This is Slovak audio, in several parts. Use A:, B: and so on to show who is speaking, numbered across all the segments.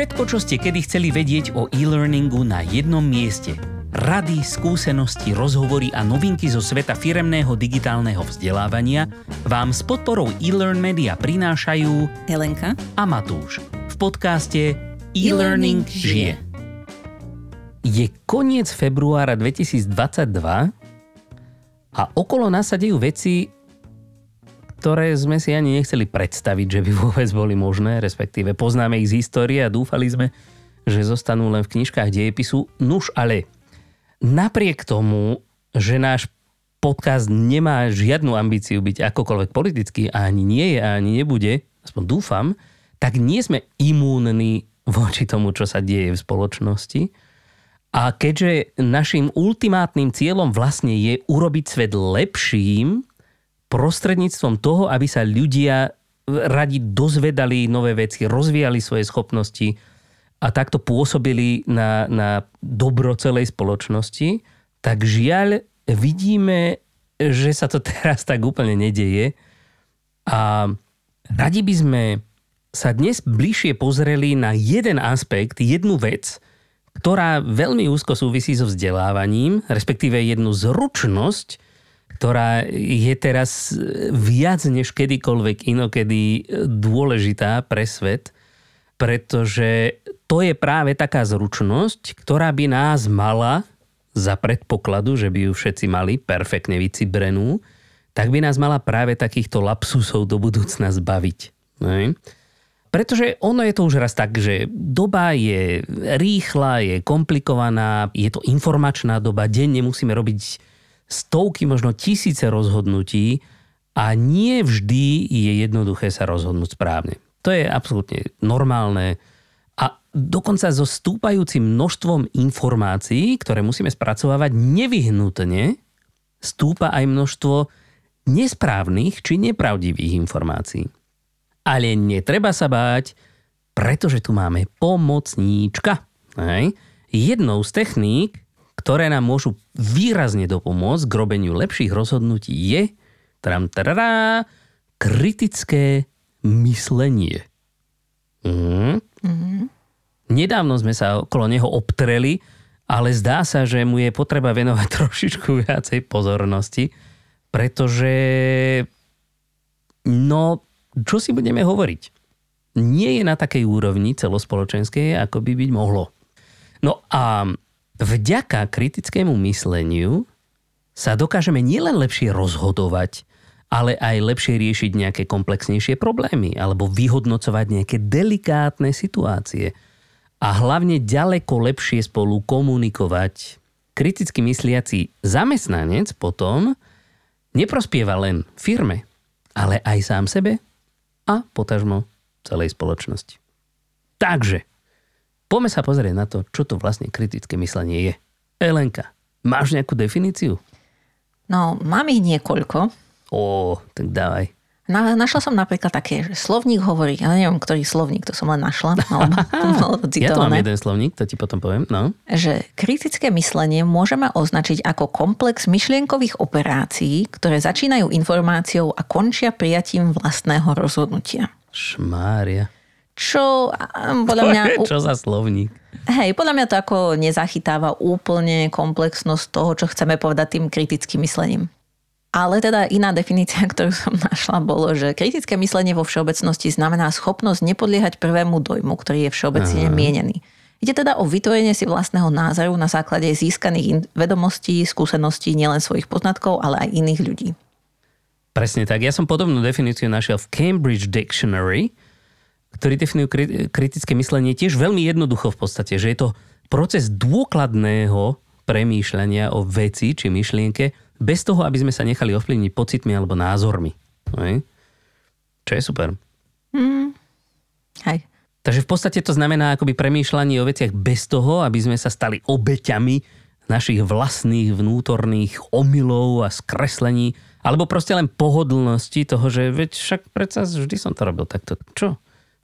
A: Všetko, čo ste kedy chceli vedieť o e-learningu na jednom mieste. Rady, skúsenosti, rozhovory a novinky zo sveta firemného digitálneho vzdelávania vám s podporou e-learn media prinášajú
B: Helenka
A: a Matúš v podcaste E-Learning žije. Je koniec februára 2022 a okolo nás sa dejú veci, ktoré sme si ani nechceli predstaviť, že by vôbec boli možné, respektíve poznáme ich z histórie a dúfali sme, že zostanú len v knižkách dejepisu. Nuž ale, napriek tomu, že náš podcast nemá žiadnu ambíciu byť akokoľvek politický a ani nie je a ani nebude, aspoň dúfam, tak nie sme imúnni voči tomu, čo sa deje v spoločnosti. A keďže našim ultimátnym cieľom vlastne je urobiť svet lepším prostredníctvom toho, aby sa ľudia radi dozvedali nové veci, rozvíjali svoje schopnosti a takto pôsobili na, na dobro celej spoločnosti, tak žiaľ vidíme, že sa to teraz tak úplne nedeje. A radi by sme sa dnes bližšie pozreli na jeden aspekt, jednu vec, ktorá veľmi úzko súvisí so vzdelávaním, respektíve jednu zručnosť, ktorá je teraz viac než kedykoľvek inokedy dôležitá pre svet, pretože to je práve taká zručnosť, ktorá by nás mala, za predpokladu, že by ju všetci mali perfektne vycibrenú, tak by nás mala práve takýchto lapsusov do budúcna zbaviť. Ne? Pretože ono je to už raz tak, že doba je rýchla, je komplikovaná, je to informačná doba, denne musíme robiť stovky, možno tisíce rozhodnutí a nie vždy je jednoduché sa rozhodnúť správne. To je absolútne normálne a dokonca so stúpajúcim množstvom informácií, ktoré musíme spracovávať nevyhnutne, stúpa aj množstvo nesprávnych či nepravdivých informácií. Ale netreba sa báť, pretože tu máme pomocníčka. Hej. Jednou z techník, ktoré nám môžu výrazne dopomôcť k robeniu lepších rozhodnutí je tram, tarará, kritické myslenie. Mhm. Mm-hmm. Nedávno sme sa okolo neho obtreli, ale zdá sa, že mu je potreba venovať trošičku viacej pozornosti, pretože no čo si budeme hovoriť? Nie je na takej úrovni celospoločenskej, ako by byť mohlo. No a vďaka kritickému mysleniu sa dokážeme nielen lepšie rozhodovať, ale aj lepšie riešiť nejaké komplexnejšie problémy alebo vyhodnocovať nejaké delikátne situácie a hlavne ďaleko lepšie spolu komunikovať. Kriticky mysliaci zamestnanec potom neprospieva len firme, ale aj sám sebe a potažmo celej spoločnosti. Takže, poďme sa pozrieť na to, čo to vlastne kritické myslenie je. Elenka, máš nejakú definíciu?
B: No, mám ich niekoľko.
A: Ó, tak dávaj.
B: Na, našla som napríklad také, že slovník hovorí, ja neviem, ktorý slovník, to som len našla, alebo
A: to Ja tu mám jeden slovník, to ti potom poviem. No.
B: Že kritické myslenie môžeme označiť ako komplex myšlienkových operácií, ktoré začínajú informáciou a končia prijatím vlastného rozhodnutia.
A: Šmária.
B: Čo podľa mňa...
A: čo za slovník?
B: Hej, podľa mňa to ako nezachytáva úplne komplexnosť toho, čo chceme povedať tým kritickým myslením. Ale teda iná definícia, ktorú som našla, bolo, že kritické myslenie vo všeobecnosti znamená schopnosť nepodliehať prvému dojmu, ktorý je všeobecne Aha. mienený. Ide teda o vytvorenie si vlastného názoru na základe získaných vedomostí, skúseností nielen svojich poznatkov, ale aj iných ľudí.
A: Presne tak. Ja som podobnú definíciu našiel v Cambridge Dictionary, ktorý definuje kritické myslenie tiež veľmi jednoducho v podstate, že je to proces dôkladného premýšľania o veci či myšlienke, bez toho, aby sme sa nechali ovplyvniť pocitmi alebo názormi. Hej? Čo je super.
B: Mm. Hej.
A: Takže v podstate to znamená akoby premýšľanie o veciach bez toho, aby sme sa stali obeťami našich vlastných vnútorných omylov a skreslení, alebo proste len pohodlnosti toho, že veď však predsa vždy som to robil takto. Čo?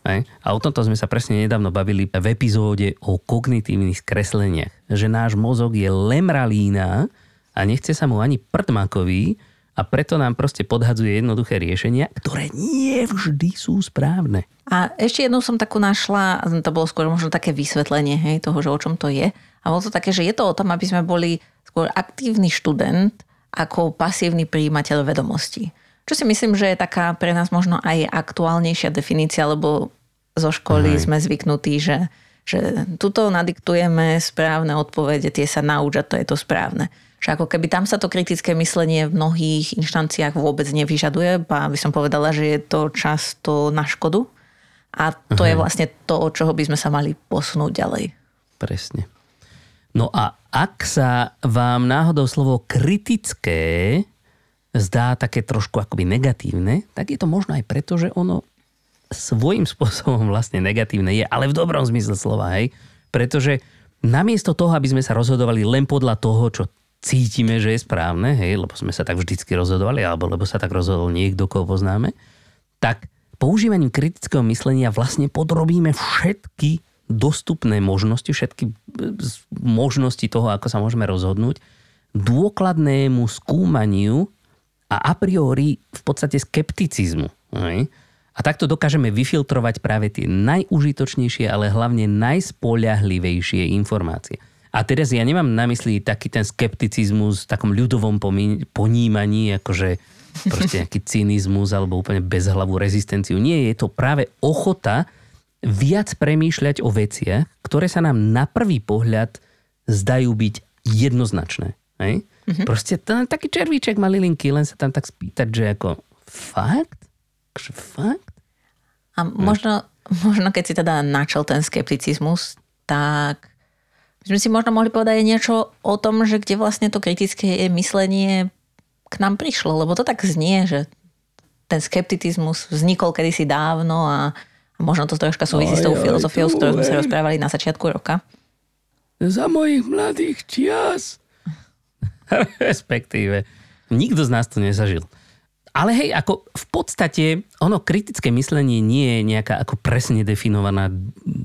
A: Hej? A o tomto sme sa presne nedávno bavili v epizóde o kognitívnych skresleniach. Že náš mozog je lemralína, a nechce sa mu ani prdmakovi a preto nám proste podhadzuje jednoduché riešenia, ktoré nie vždy sú správne.
B: A ešte jednu som takú našla, to bolo skôr možno také vysvetlenie hej, toho, že o čom to je. A bolo to také, že je to o tom, aby sme boli skôr aktívny študent ako pasívny príjimateľ vedomostí. Čo si myslím, že je taká pre nás možno aj aktuálnejšia definícia, lebo zo školy Aj. sme zvyknutí, že, že tuto nadiktujeme správne odpovede, tie sa naučia, to je to správne. Že ako keby tam sa to kritické myslenie v mnohých inštanciách vôbec nevyžaduje, a by som povedala, že je to často na škodu. A to Aha. je vlastne to, od čoho by sme sa mali posunúť ďalej.
A: Presne. No a ak sa vám náhodou slovo kritické zdá také trošku akoby negatívne, tak je to možno aj preto, že ono svojím spôsobom vlastne negatívne je, ale v dobrom zmysle slova, hej. Pretože namiesto toho, aby sme sa rozhodovali len podľa toho, čo cítime, že je správne, hej, lebo sme sa tak vždycky rozhodovali, alebo lebo sa tak rozhodol niekto, koho poznáme, tak používaním kritického myslenia vlastne podrobíme všetky dostupné možnosti, všetky možnosti toho, ako sa môžeme rozhodnúť, dôkladnému skúmaniu a a priori v podstate skepticizmu. A takto dokážeme vyfiltrovať práve tie najúžitočnejšie, ale hlavne najspoľahlivejšie informácie. A teraz ja nemám na mysli taký ten skepticizmus v takom ľudovom ponímaní, akože proste nejaký cynizmus alebo úplne bezhlavú rezistenciu. Nie, je to práve ochota viac premýšľať o veciach, ktoré sa nám na prvý pohľad zdajú byť jednoznačné. Hej? Mm-hmm. Proste ten, taký červíček malilinky, len sa tam tak spýtať, že ako fakt? Že fakt?
B: A možno, možno keď si teda načal ten skepticizmus, tak sme si možno mohli povedať niečo o tom, že kde vlastne to kritické myslenie k nám prišlo, lebo to tak znie, že ten skepticizmus vznikol kedysi dávno a možno to troška súvisí s tou filozofiou, s ktorou sme sa rozprávali na začiatku roka.
A: Za mojich mladých čias. Respektíve, nikto z nás to nezažil. Ale hej, ako v podstate ono kritické myslenie nie je nejaká ako presne definovaná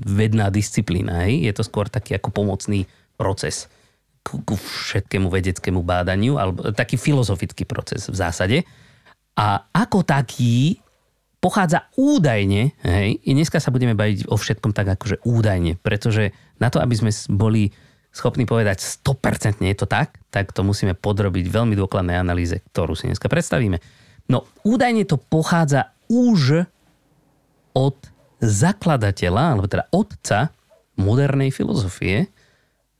A: vedná disciplína. Hej? Je to skôr taký ako pomocný proces ku, ku všetkému vedeckému bádaniu, alebo taký filozofický proces v zásade. A ako taký pochádza údajne, hej, i dneska sa budeme baviť o všetkom tak akože údajne, pretože na to, aby sme boli schopní povedať 100% je to tak, tak to musíme podrobiť veľmi dôkladnej analýze, ktorú si dneska predstavíme. No údajne to pochádza už od zakladateľa, alebo teda otca modernej filozofie,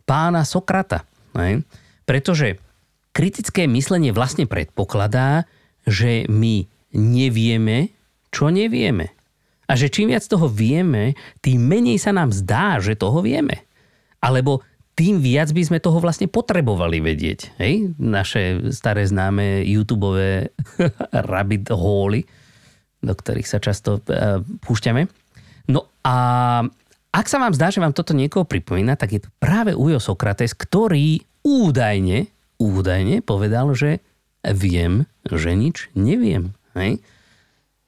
A: pána Sokrata. Ne? Pretože kritické myslenie vlastne predpokladá, že my nevieme, čo nevieme. A že čím viac toho vieme, tým menej sa nám zdá, že toho vieme. Alebo tým viac by sme toho vlastne potrebovali vedieť. Hej? Naše staré známe YouTube rabbit holy, do ktorých sa často uh, púšťame. No a ak sa vám zdá, že vám toto niekoho pripomína, tak je to práve Ujo Sokrates, ktorý údajne, údajne povedal, že viem, že nič neviem. Hej?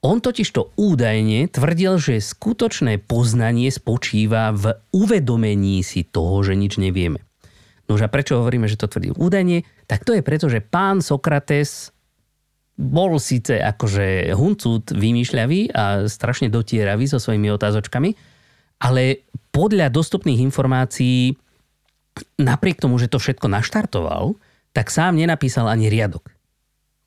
A: On totiž to údajne tvrdil, že skutočné poznanie spočíva v uvedomení si toho, že nič nevieme. No a prečo hovoríme, že to tvrdí údajne? Tak to je preto, že pán Sokrates bol síce akože huncút vymýšľavý a strašne dotieravý so svojimi otázočkami, ale podľa dostupných informácií, napriek tomu, že to všetko naštartoval, tak sám nenapísal ani riadok.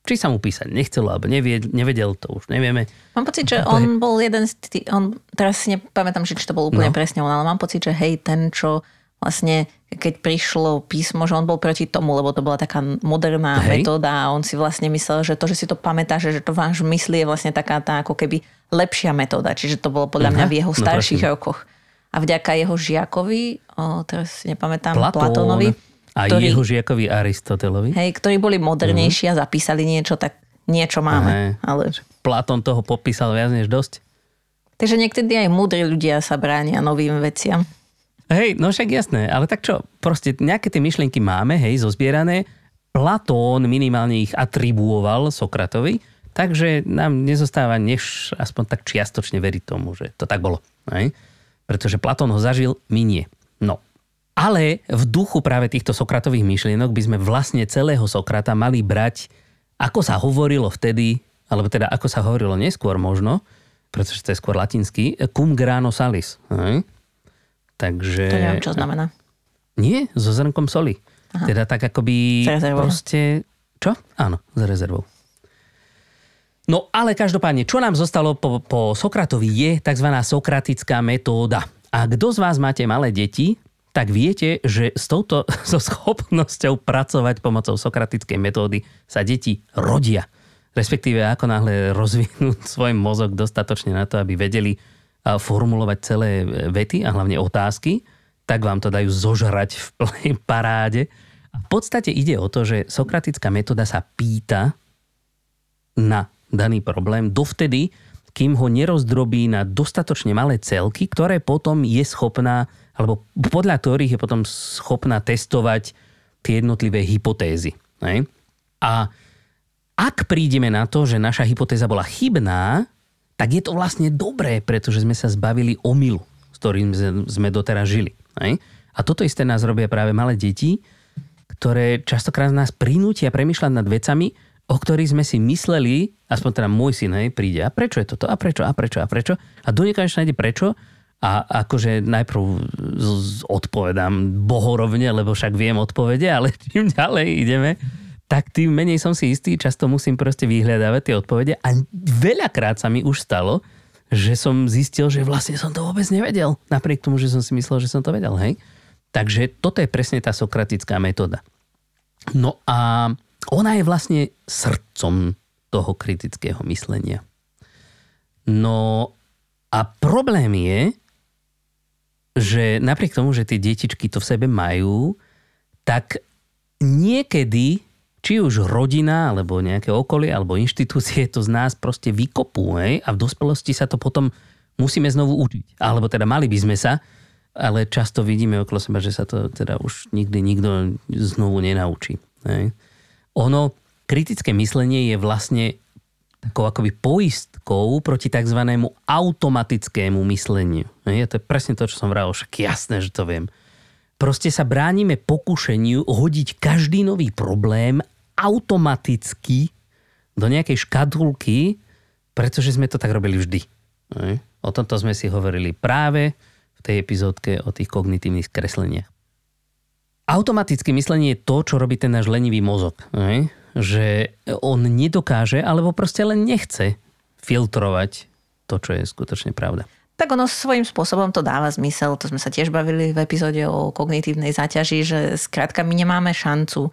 A: Či sa mu písať nechcelo, alebo nevedel, to už nevieme.
B: Mám pocit, že on je... bol jeden z tých, on, teraz si nepamätám, či to bol úplne no. presne on, ale mám pocit, že hej, ten, čo vlastne, keď prišlo písmo, že on bol proti tomu, lebo to bola taká moderná hej. metóda a on si vlastne myslel, že to, že si to pamätá, že, že to váš myslí je vlastne taká tá ako keby lepšia metóda. Čiže to bolo podľa mňa v jeho no starších no, rokoch. A vďaka jeho žiakovi, o, teraz si nepamätám, Platón. Platónovi,
A: a ktorí, jeho žiakovi Aristotelovi?
B: Hej, ktorí boli modernejší uh-huh. a zapísali niečo, tak niečo máme. Aha. Ale...
A: Platón toho popísal viac než dosť.
B: Takže niekedy aj múdri ľudia sa bránia novým veciam.
A: Hej, no však jasné, ale tak čo, proste nejaké tie myšlienky máme, hej, zozbierané. Platón minimálne ich atribuoval Sokratovi, takže nám nezostáva než aspoň tak čiastočne veriť tomu, že to tak bolo. Hej? Pretože Platón ho zažil, my nie. No, ale v duchu práve týchto Sokratových myšlienok by sme vlastne celého Sokrata mali brať ako sa hovorilo vtedy, alebo teda ako sa hovorilo neskôr možno, pretože to je skôr latinský, cum grano salis. Hej? Takže...
B: To neviem, čo znamená.
A: Nie, so zrnkom soli. Aha. Teda tak akoby proste... Čo? Áno, s rezervou. No ale každopádne, čo nám zostalo po, po Sokratovi je tzv. sokratická metóda. A kto z vás máte malé deti, tak viete, že s touto so schopnosťou pracovať pomocou sokratickej metódy sa deti rodia. Respektíve ako náhle rozvinú svoj mozog dostatočne na to, aby vedeli formulovať celé vety a hlavne otázky, tak vám to dajú zožrať v plnej paráde. V podstate ide o to, že sokratická metóda sa pýta na daný problém dovtedy, kým ho nerozdrobí na dostatočne malé celky, ktoré potom je schopná, alebo podľa ktorých je potom schopná testovať tie jednotlivé hypotézy. Ne? A ak prídeme na to, že naša hypotéza bola chybná, tak je to vlastne dobré, pretože sme sa zbavili omylu, s ktorým sme doteraz žili. Ne? A toto isté nás robia práve malé deti, ktoré častokrát nás prinútia premyšľať nad vecami, o ktorých sme si mysleli, aspoň teda môj syn príde, a prečo je toto, a prečo, a prečo, a prečo. A do nekonečna ide prečo, a akože najprv odpovedám bohorovne, lebo však viem odpovede, ale čím ďalej ideme, tak tým menej som si istý, často musím proste vyhľadávať tie odpovede a veľakrát sa mi už stalo, že som zistil, že vlastne som to vôbec nevedel, napriek tomu, že som si myslel, že som to vedel, hej. Takže toto je presne tá sokratická metóda. No a ona je vlastne srdcom toho kritického myslenia. No a problém je, že napriek tomu, že tie detičky to v sebe majú, tak niekedy, či už rodina, alebo nejaké okolie, alebo inštitúcie to z nás proste vykopú, hej? a v dospelosti sa to potom musíme znovu učiť. Alebo teda mali by sme sa, ale často vidíme okolo seba, že sa to teda už nikdy nikto znovu nenaučí. Hej? ono, kritické myslenie je vlastne takou akoby poistkou proti tzv. automatickému mysleniu. Je to presne to, čo som vral, však jasné, že to viem. Proste sa bránime pokušeniu hodiť každý nový problém automaticky do nejakej škatulky, pretože sme to tak robili vždy. O tomto sme si hovorili práve v tej epizódke o tých kognitívnych skresleniach. Automatické myslenie je to, čo robí ten náš lenivý mozog. Že on nedokáže, alebo proste len nechce filtrovať to, čo je skutočne pravda.
B: Tak ono svojím spôsobom to dáva zmysel. To sme sa tiež bavili v epizóde o kognitívnej záťaži, že skrátka my nemáme šancu e,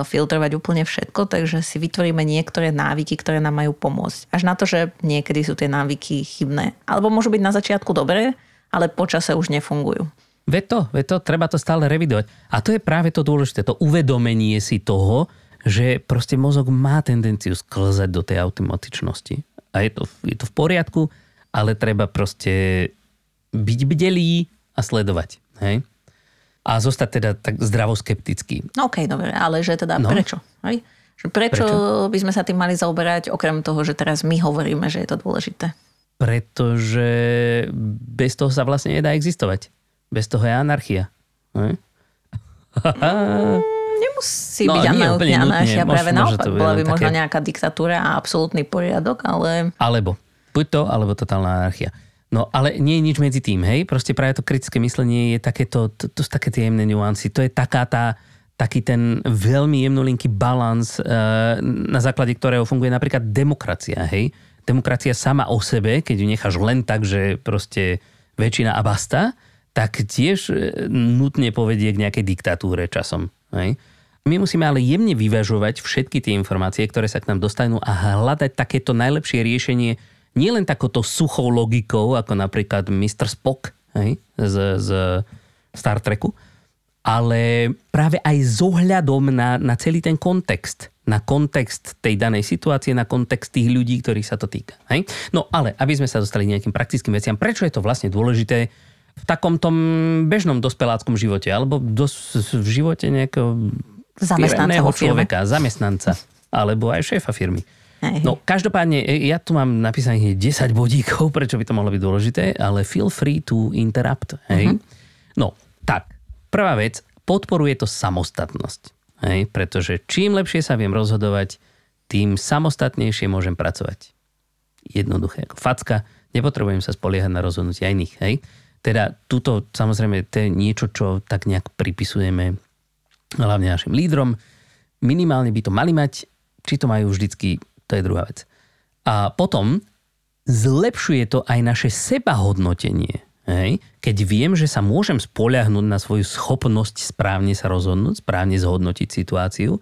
B: filtrovať úplne všetko, takže si vytvoríme niektoré návyky, ktoré nám majú pomôcť. Až na to, že niekedy sú tie návyky chybné. Alebo môžu byť na začiatku dobré, ale počase už nefungujú.
A: Ve to, ve to, treba to stále revidovať. A to je práve to dôležité, to uvedomenie si toho, že proste mozog má tendenciu sklzať do tej automatičnosti. A je to, je to v poriadku, ale treba proste byť bdelý a sledovať. Hej? A zostať teda tak zdravoskeptický.
B: No okej, okay, dobre, ale že teda no. prečo? Hej? Že prečo, prečo by sme sa tým mali zaoberať, okrem toho, že teraz my hovoríme, že je to dôležité?
A: Pretože bez toho sa vlastne nedá existovať. Bez toho je anarchia. Ne?
B: Mm, nemusí no, byť nie, anarchia, práve možno, naopak. Bola by také... možno nejaká diktatúra a absolútny poriadok, ale...
A: Alebo. Buď to, alebo totálna anarchia. No ale nie je nič medzi tým, hej? Proste práve to kritické myslenie je takéto, to, to sú také tie jemné nuancy. To je taká tá, taký ten veľmi jemnolinký balans, uh, na základe ktorého funguje napríklad demokracia, hej? Demokracia sama o sebe, keď ju necháš len tak, že proste väčšina a basta, tak tiež e, nutne povedie k nejakej diktatúre časom. Hej? My musíme ale jemne vyvažovať všetky tie informácie, ktoré sa k nám dostanú a hľadať takéto najlepšie riešenie nielen takoto suchou logikou, ako napríklad Mr. Spock hej? Z, z Star Treku, ale práve aj s ohľadom na, na celý ten kontext. Na kontext tej danej situácie, na kontext tých ľudí, ktorých sa to týka. Hej? No ale, aby sme sa dostali nejakým praktickým veciam, prečo je to vlastne dôležité, v takom tom bežnom dospeláckom živote, alebo dos, v živote nejakého
B: zamestnanca
A: človeka, zamestnanca, alebo aj šéfa firmy. Hej. No, každopádne, e, ja tu mám napísaných 10 bodíkov, prečo by to mohlo byť dôležité, ale feel free to interrupt. Hej. Uh-huh. No, tak, prvá vec, podporuje to samostatnosť. Hej, pretože čím lepšie sa viem rozhodovať, tým samostatnejšie môžem pracovať. Jednoduché ako facka, nepotrebujem sa spoliehať na rozhodnutia iných. Hej? Teda túto samozrejme to je niečo, čo tak nejak pripisujeme hlavne našim lídrom. Minimálne by to mali mať, či to majú vždycky, to je druhá vec. A potom zlepšuje to aj naše sebahodnotenie. Hej? Keď viem, že sa môžem spoliahnuť na svoju schopnosť správne sa rozhodnúť, správne zhodnotiť situáciu,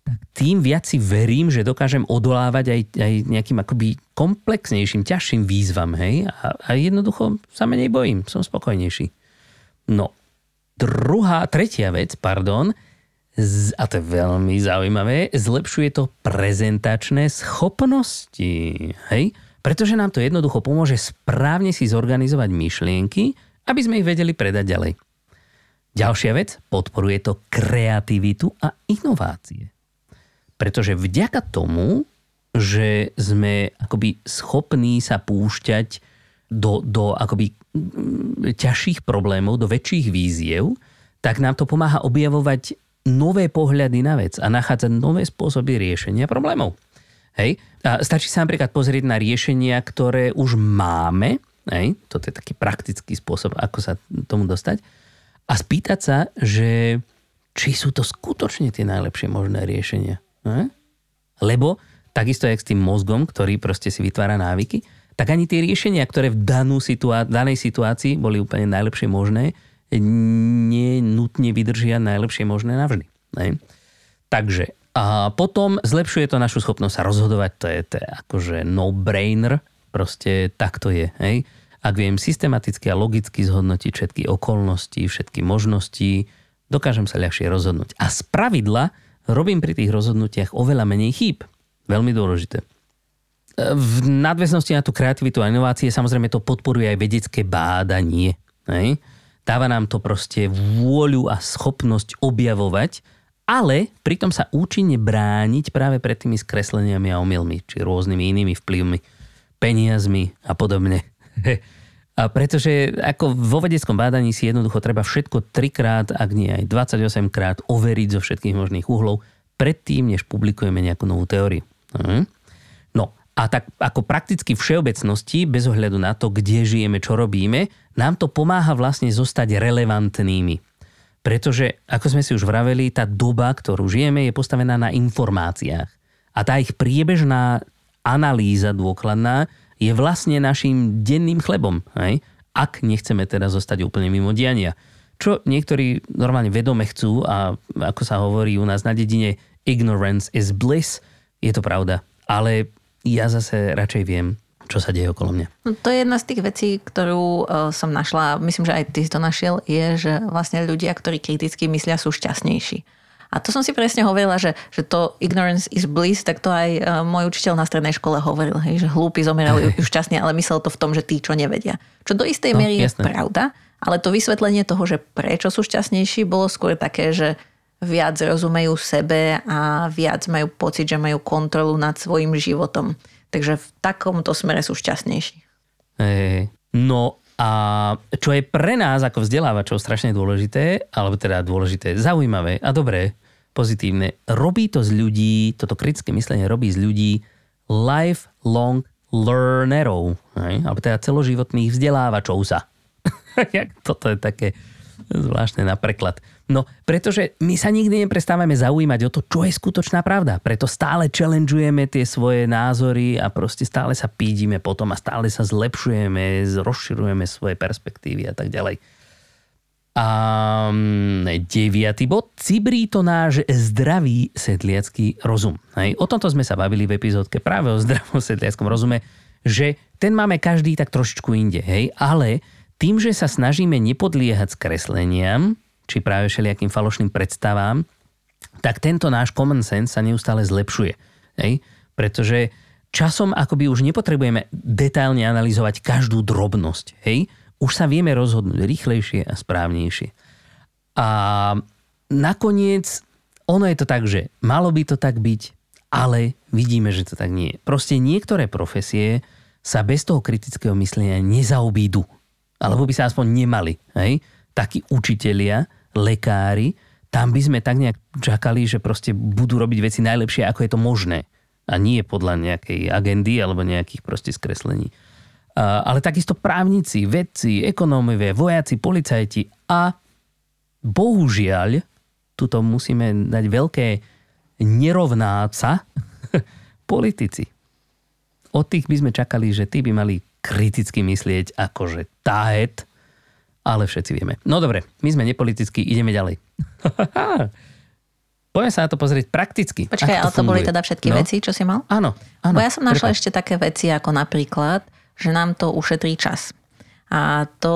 A: tak tým viac si verím, že dokážem odolávať aj, aj nejakým akoby komplexnejším, ťažším výzvam. Hej? A, a jednoducho sa menej bojím, som spokojnejší. No, druhá, tretia vec, pardon, z, a to je veľmi zaujímavé, zlepšuje to prezentačné schopnosti. Hej? Pretože nám to jednoducho pomôže správne si zorganizovať myšlienky, aby sme ich vedeli predať ďalej. Ďalšia vec, podporuje to kreativitu a inovácie. Pretože vďaka tomu, že sme akoby schopní sa púšťať do, do akoby ťažších problémov, do väčších víziev, tak nám to pomáha objavovať nové pohľady na vec a nachádzať nové spôsoby riešenia problémov. Hej? A stačí sa napríklad pozrieť na riešenia, ktoré už máme, hej? toto je taký praktický spôsob, ako sa tomu dostať, a spýtať sa, že či sú to skutočne tie najlepšie možné riešenia. Hej? Lebo takisto jak s tým mozgom, ktorý proste si vytvára návyky, tak ani tie riešenia, ktoré v danú situá- danej situácii boli úplne najlepšie možné, nenutne vydržia najlepšie možné navždy. Hej? Takže a potom zlepšuje to našu schopnosť sa rozhodovať, to je, to je akože no-brainer, proste tak to je. Hej? Ak viem systematicky a logicky zhodnotiť všetky okolnosti, všetky možnosti, dokážem sa ľahšie rozhodnúť. A z pravidla robím pri tých rozhodnutiach oveľa menej chýb. Veľmi dôležité. V nadväznosti na tú kreativitu a inovácie samozrejme to podporuje aj vedecké bádanie. Hej? Dáva nám to proste vôľu a schopnosť objavovať ale pritom sa účinne brániť práve pred tými skresleniami a omylmi, či rôznymi inými vplyvmi, peniazmi a podobne. A pretože ako vo vedeckom bádaní si jednoducho treba všetko trikrát, ak nie aj 28 krát overiť zo všetkých možných uhlov, predtým, než publikujeme nejakú novú teóriu. Mhm. A tak ako prakticky všeobecnosti, bez ohľadu na to, kde žijeme, čo robíme, nám to pomáha vlastne zostať relevantnými. Pretože, ako sme si už vraveli, tá doba, ktorú žijeme, je postavená na informáciách. A tá ich priebežná analýza dôkladná je vlastne našim denným chlebom. Hej? Ak nechceme teda zostať úplne mimo diania. Čo niektorí normálne vedome chcú a ako sa hovorí u nás na dedine, ignorance is bliss, je to pravda. Ale ja zase radšej viem, čo sa deje okolo mňa.
B: No, to je jedna z tých vecí, ktorú uh, som našla, myslím, že aj ty to našiel, je, že vlastne ľudia, ktorí kriticky myslia, sú šťastnejší. A to som si presne hovorila, že, že to ignorance is bliss, tak to aj uh, môj učiteľ na strednej škole hovoril, hej, že hlúpi zomerajú hey. šťastne, ale myslel to v tom, že tí, čo nevedia. Čo do istej no, miery je pravda, ale to vysvetlenie toho, že prečo sú šťastnejší, bolo skôr také, že viac rozumejú sebe a viac majú pocit, že majú kontrolu nad svojim životom. Takže v takomto smere sú šťastnejší.
A: Hey, no a čo je pre nás ako vzdelávačov strašne dôležité, alebo teda dôležité, zaujímavé a dobré, pozitívne, robí to z ľudí, toto kritické myslenie robí z ľudí lifelong learnerov, hej? alebo teda celoživotných vzdelávačov sa. toto je také zvláštne na preklad. No, pretože my sa nikdy neprestávame zaujímať o to, čo je skutočná pravda. Preto stále challengeujeme tie svoje názory a proste stále sa pídime potom a stále sa zlepšujeme, rozširujeme svoje perspektívy a tak ďalej. A deviatý bod. Cibrí to náš zdravý sedliacký rozum. Hej. O tomto sme sa bavili v epizódke práve o zdravom sedliackom rozume, že ten máme každý tak trošičku inde. Hej. Ale tým, že sa snažíme nepodliehať skresleniam, či práve všelijakým falošným predstavám, tak tento náš common sense sa neustále zlepšuje. Hej? Pretože časom akoby už nepotrebujeme detailne analyzovať každú drobnosť. Hej? Už sa vieme rozhodnúť rýchlejšie a správnejšie. A nakoniec ono je to tak, že malo by to tak byť, ale vidíme, že to tak nie je. Proste niektoré profesie sa bez toho kritického myslenia nezaobídu. Alebo by sa aspoň nemali. Hej? Takí učitelia, lekári, tam by sme tak nejak čakali, že proste budú robiť veci najlepšie, ako je to možné. a nie podľa nejakej agendy alebo nejakých proste skreslení. Ale takisto právnici, vedci, ekonómovia, vojaci, policajti a bohužiaľ, tuto musíme dať veľké nerovnáca, politici. Od tých by sme čakali, že tí by mali kriticky myslieť akože táhet, ale všetci vieme. No dobre, my sme nepolitickí, ideme ďalej. Poďme sa na to pozrieť prakticky.
B: Počkaj, ale to boli teda všetky no? veci, čo si mal?
A: Áno. áno
B: Bo ja som našla ešte také veci, ako napríklad, že nám to ušetrí čas. A to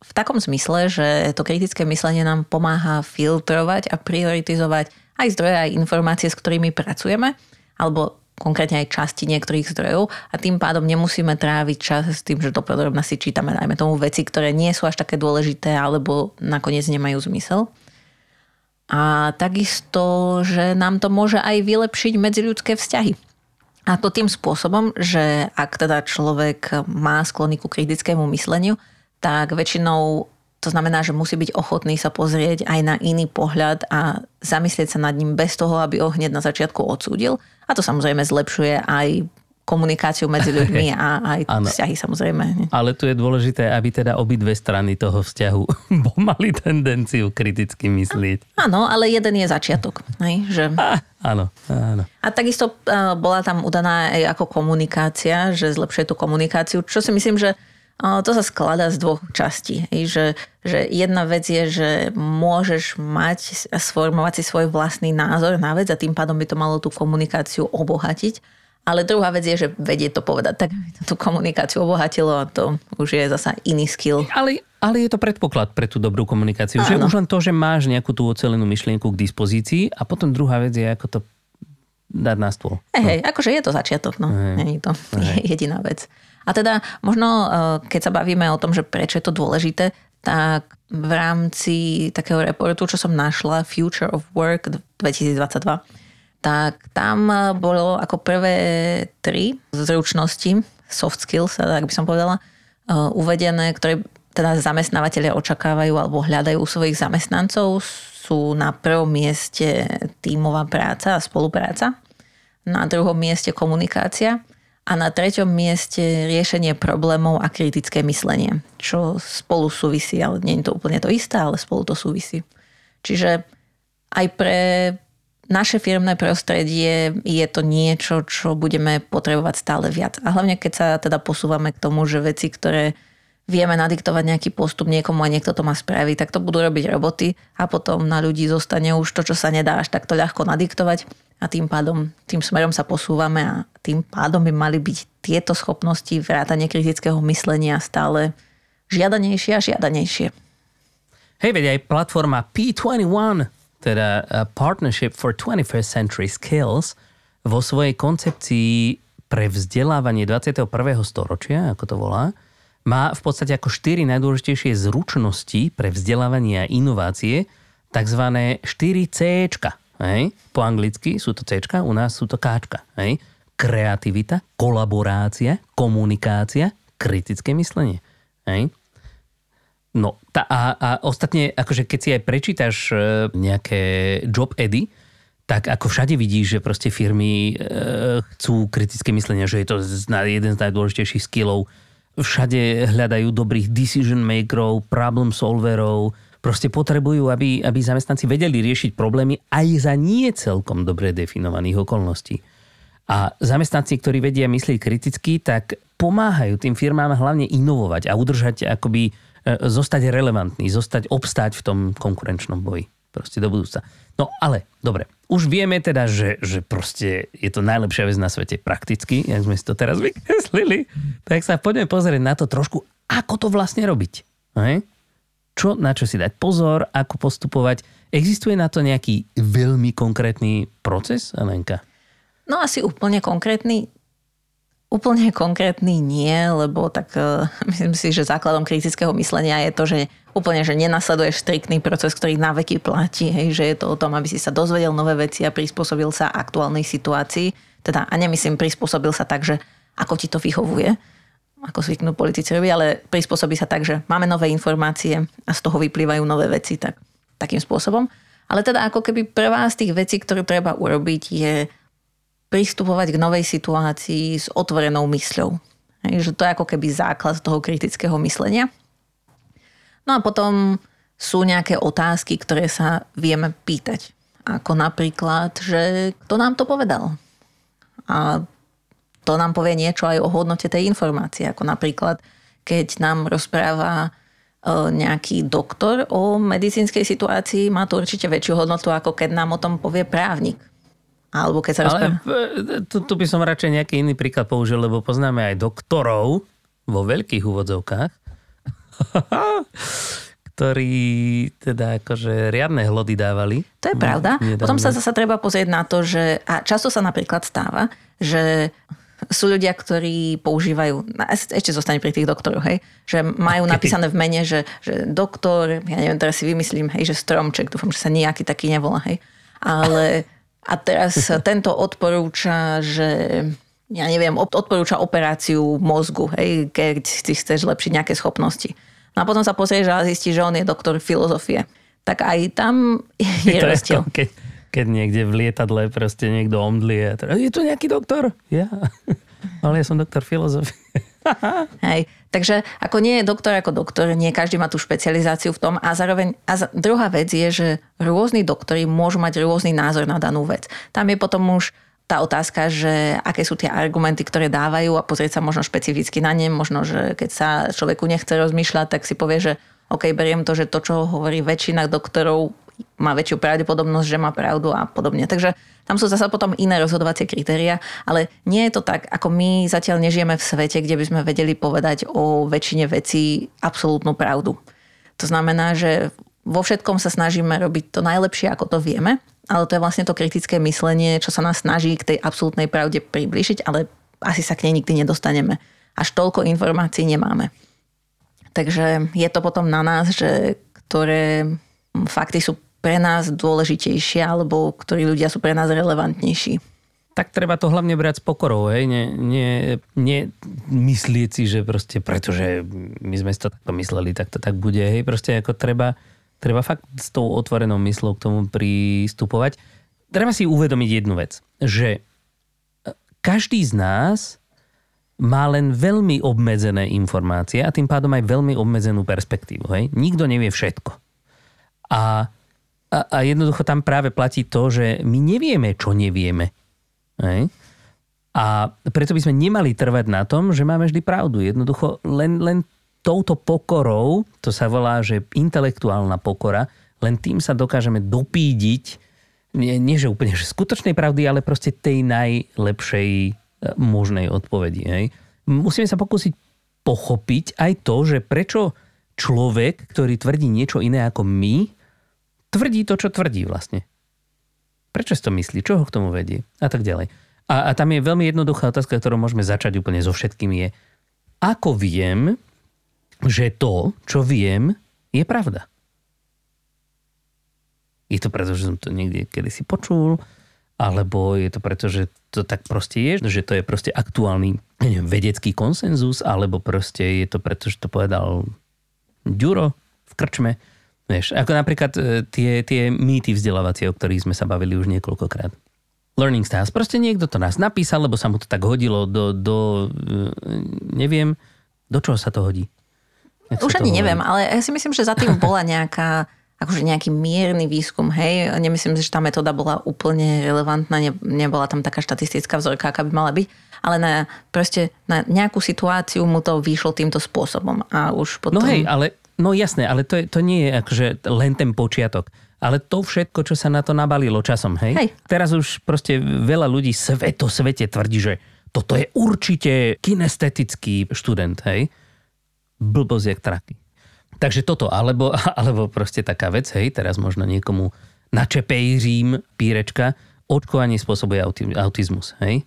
B: v takom zmysle, že to kritické myslenie nám pomáha filtrovať a prioritizovať aj zdroje, aj informácie, s ktorými pracujeme, alebo konkrétne aj časti niektorých zdrojov a tým pádom nemusíme tráviť čas s tým, že dopodrobne si čítame najmä tomu veci, ktoré nie sú až také dôležité alebo nakoniec nemajú zmysel. A takisto, že nám to môže aj vylepšiť medziľudské vzťahy. A to tým spôsobom, že ak teda človek má sklony ku kritickému mysleniu, tak väčšinou to znamená, že musí byť ochotný sa pozrieť aj na iný pohľad a zamyslieť sa nad ním bez toho, aby ho hneď na začiatku odsúdil. A to samozrejme zlepšuje aj komunikáciu medzi ľuďmi a aj ano. vzťahy samozrejme.
A: Ale tu je dôležité, aby teda obidve strany toho vzťahu mali tendenciu kriticky myslieť.
B: Áno, ale jeden je začiatok. Hej, že...
A: Á, áno, áno.
B: A takisto bola tam udaná aj ako komunikácia, že zlepšuje tú komunikáciu, čo si myslím, že to sa skladá z dvoch častí. Že, že jedna vec je, že môžeš mať a sformovať si svoj vlastný názor na vec a tým pádom by to malo tú komunikáciu obohatiť. Ale druhá vec je, že vedie to povedať, tak aby to tú komunikáciu obohatilo a to už je zasa iný skill.
A: Ale, ale je to predpoklad pre tú dobrú komunikáciu. Áno. Že už len to, že máš nejakú tú ocelenú myšlienku k dispozícii a potom druhá vec je, ako to dať na stôl.
B: Hej, no. hej, akože je to začiatok, no. Hej. Není to hej. jediná vec. A teda možno, e, keď sa bavíme o tom, že prečo je to dôležité, tak v rámci takého reportu, čo som našla, Future of Work 2022, tak tam bolo ako prvé tri zručnosti, soft skills, tak by som povedala, e, uvedené, ktoré teda zamestnávateľe očakávajú alebo hľadajú u svojich zamestnancov, sú na prvom mieste tímová práca a spolupráca, na druhom mieste komunikácia a na treťom mieste riešenie problémov a kritické myslenie, čo spolu súvisí, ale nie je to úplne to isté, ale spolu to súvisí. Čiže aj pre naše firmné prostredie je to niečo, čo budeme potrebovať stále viac. A hlavne keď sa teda posúvame k tomu, že veci, ktoré vieme nadiktovať nejaký postup niekomu a niekto to má spraviť, tak to budú robiť roboty a potom na ľudí zostane už to, čo sa nedá až takto ľahko nadiktovať a tým pádom, tým smerom sa posúvame a tým pádom by mali byť tieto schopnosti vrátane kritického myslenia stále žiadanejšie a žiadanejšie.
A: Hej, veď aj platforma P21, teda Partnership for 21st Century Skills, vo svojej koncepcii pre vzdelávanie 21. storočia, ako to volá, má v podstate ako štyri najdôležitejšie zručnosti pre vzdelávanie a inovácie, tzv. 4C. Hej? Po anglicky sú to C, u nás sú to K. Kreativita, kolaborácia, komunikácia, kritické myslenie. Hej? No tá, a, a ostatne, akože keď si aj prečítaš e, nejaké job edy, tak ako všade vidíš, že proste firmy e, chcú kritické myslenie, že je to jeden z najdôležitejších skillov. Všade hľadajú dobrých decision makerov, problem solverov, proste potrebujú, aby, aby zamestnanci vedeli riešiť problémy aj za nie celkom dobre definovaných okolností. A zamestnanci, ktorí vedia myslieť kriticky, tak pomáhajú tým firmám hlavne inovovať a udržať akoby e, zostať relevantný, zostať obstáť v tom konkurenčnom boji. Proste do budúca. No ale, dobre, už vieme teda, že, že proste je to najlepšia vec na svete prakticky, jak sme si to teraz vykreslili, tak sa poďme pozrieť na to trošku, ako to vlastne robiť. Hej? čo, na čo si dať pozor, ako postupovať. Existuje na to nejaký veľmi konkrétny proces, Alenka?
B: No asi úplne konkrétny Úplne konkrétny nie, lebo tak uh, myslím si, že základom kritického myslenia je to, že úplne, že nenasleduješ striktný proces, ktorý na veky platí, hej, že je to o tom, aby si sa dozvedel nové veci a prispôsobil sa aktuálnej situácii. Teda, a nemyslím prispôsobil sa tak, že ako ti to vyhovuje, ako zvyknú politici robiť, ale prispôsobí sa tak, že máme nové informácie a z toho vyplývajú nové veci tak, takým spôsobom. Ale teda ako keby prvá z tých vecí, ktorú treba urobiť je pristupovať k novej situácii s otvorenou mysľou. Hej, že to je ako keby základ toho kritického myslenia. No a potom sú nejaké otázky, ktoré sa vieme pýtať. Ako napríklad, že kto nám to povedal? A to nám povie niečo aj o hodnote tej informácie. Ako napríklad, keď nám rozpráva e, nejaký doktor o medicínskej situácii, má to určite väčšiu hodnotu, ako keď nám o tom povie právnik. Alebo keď sa rozpráva...
A: Ale tu, tu by som radšej nejaký iný príklad použil, lebo poznáme aj doktorov vo veľkých úvodzovkách, ktorí teda akože riadne hlody dávali.
B: To je pravda. Nedávne. Potom sa zase treba pozrieť na to, že a často sa napríklad stáva, že sú ľudia, ktorí používajú, ešte zostane pri tých doktoroch, hej, že majú okay. napísané v mene, že, že doktor, ja neviem, teraz si vymyslím, hej, že stromček, dúfam, že sa nejaký taký nevolá, hej. Ale a teraz tento odporúča, že ja neviem, odporúča operáciu mozgu, hej, keď si chceš lepšiť nejaké schopnosti. No a potom sa pozrieš a zistíš, že on je doktor filozofie. Tak aj tam je, je rozdiel.
A: Keď, keď niekde v lietadle proste niekto omdlie. Je tu nejaký doktor? Ja. Ale ja som doktor filozofie.
B: Hej. Takže ako nie je doktor ako doktor, nie každý má tú špecializáciu v tom a zároveň a za, druhá vec je, že rôzni doktori môžu mať rôzny názor na danú vec. Tam je potom už tá otázka, že aké sú tie argumenty, ktoré dávajú a pozrieť sa možno špecificky na ne. Možno, že keď sa človeku nechce rozmýšľať, tak si povie, že OK, beriem to, že to, čo hovorí väčšina doktorov, má väčšiu pravdepodobnosť, že má pravdu a podobne. Takže tam sú zase potom iné rozhodovacie kritéria, ale nie je to tak, ako my zatiaľ nežijeme v svete, kde by sme vedeli povedať o väčšine vecí absolútnu pravdu. To znamená, že vo všetkom sa snažíme robiť to najlepšie, ako to vieme ale to je vlastne to kritické myslenie, čo sa nás snaží k tej absolútnej pravde priblížiť, ale asi sa k nej nikdy nedostaneme. Až toľko informácií nemáme. Takže je to potom na nás, že ktoré fakty sú pre nás dôležitejšie alebo ktorí ľudia sú pre nás relevantnejší.
A: Tak treba to hlavne brať s pokorou, hej? Nie, nie, nie myslieť si, že proste pretože my sme si to takto mysleli, tak to tak bude, hej? Proste ako treba, treba fakt s tou otvorenou myslou k tomu pristupovať. Treba si uvedomiť jednu vec, že e, každý z nás má len veľmi obmedzené informácie a tým pádom aj veľmi obmedzenú perspektívu. Hej? Nikto nevie všetko. A, a, a jednoducho tam práve platí to, že my nevieme, čo nevieme. Hej? A preto by sme nemali trvať na tom, že máme vždy pravdu. Jednoducho len, len touto pokorou, to sa volá, že intelektuálna pokora, len tým sa dokážeme dopídiť, nie, nie že úplne že skutočnej pravdy, ale proste tej najlepšej e, možnej odpovedi. Hej. Musíme sa pokúsiť pochopiť aj to, že prečo človek, ktorý tvrdí niečo iné ako my, tvrdí to, čo tvrdí vlastne. Prečo si to myslí? Čo ho k tomu vedie? A tak ďalej. A, a tam je veľmi jednoduchá otázka, ktorú môžeme začať úplne so všetkým je, ako viem, že to, čo viem, je pravda. Je to preto, že som to niekde kedysi počul, alebo je to preto, že to tak proste je, že to je proste aktuálny neviem, vedecký konsenzus, alebo proste je to preto, že to povedal Ďuro v krčme. Vieš, ako napríklad e, tie, tie mýty vzdelávacie, o ktorých sme sa bavili už niekoľkokrát. Learning Styles. Proste niekto to nás napísal, lebo sa mu to tak hodilo do, do e, neviem, do čoho sa to hodí.
B: Už ani neviem, ale ja si myslím, že za tým bola nejaká akože nejaký mierny výskum, hej. Nemyslím, že tá metóda bola úplne relevantná, ne, nebola tam taká štatistická vzorka, aká by mala byť, ale na, proste na nejakú situáciu mu to vyšlo týmto spôsobom a už potom...
A: No hej, ale, no jasné, ale to, je, to nie je akože len ten počiatok. Ale to všetko, čo sa na to nabalilo časom, hej? hej. Teraz už proste veľa ľudí sveto svete tvrdí, že toto je určite kinestetický študent, hej? Blbosť jak traky. Takže toto, alebo, alebo proste taká vec, hej, teraz možno niekomu načepejřím pírečka, očkovanie spôsobuje autizmus, hej.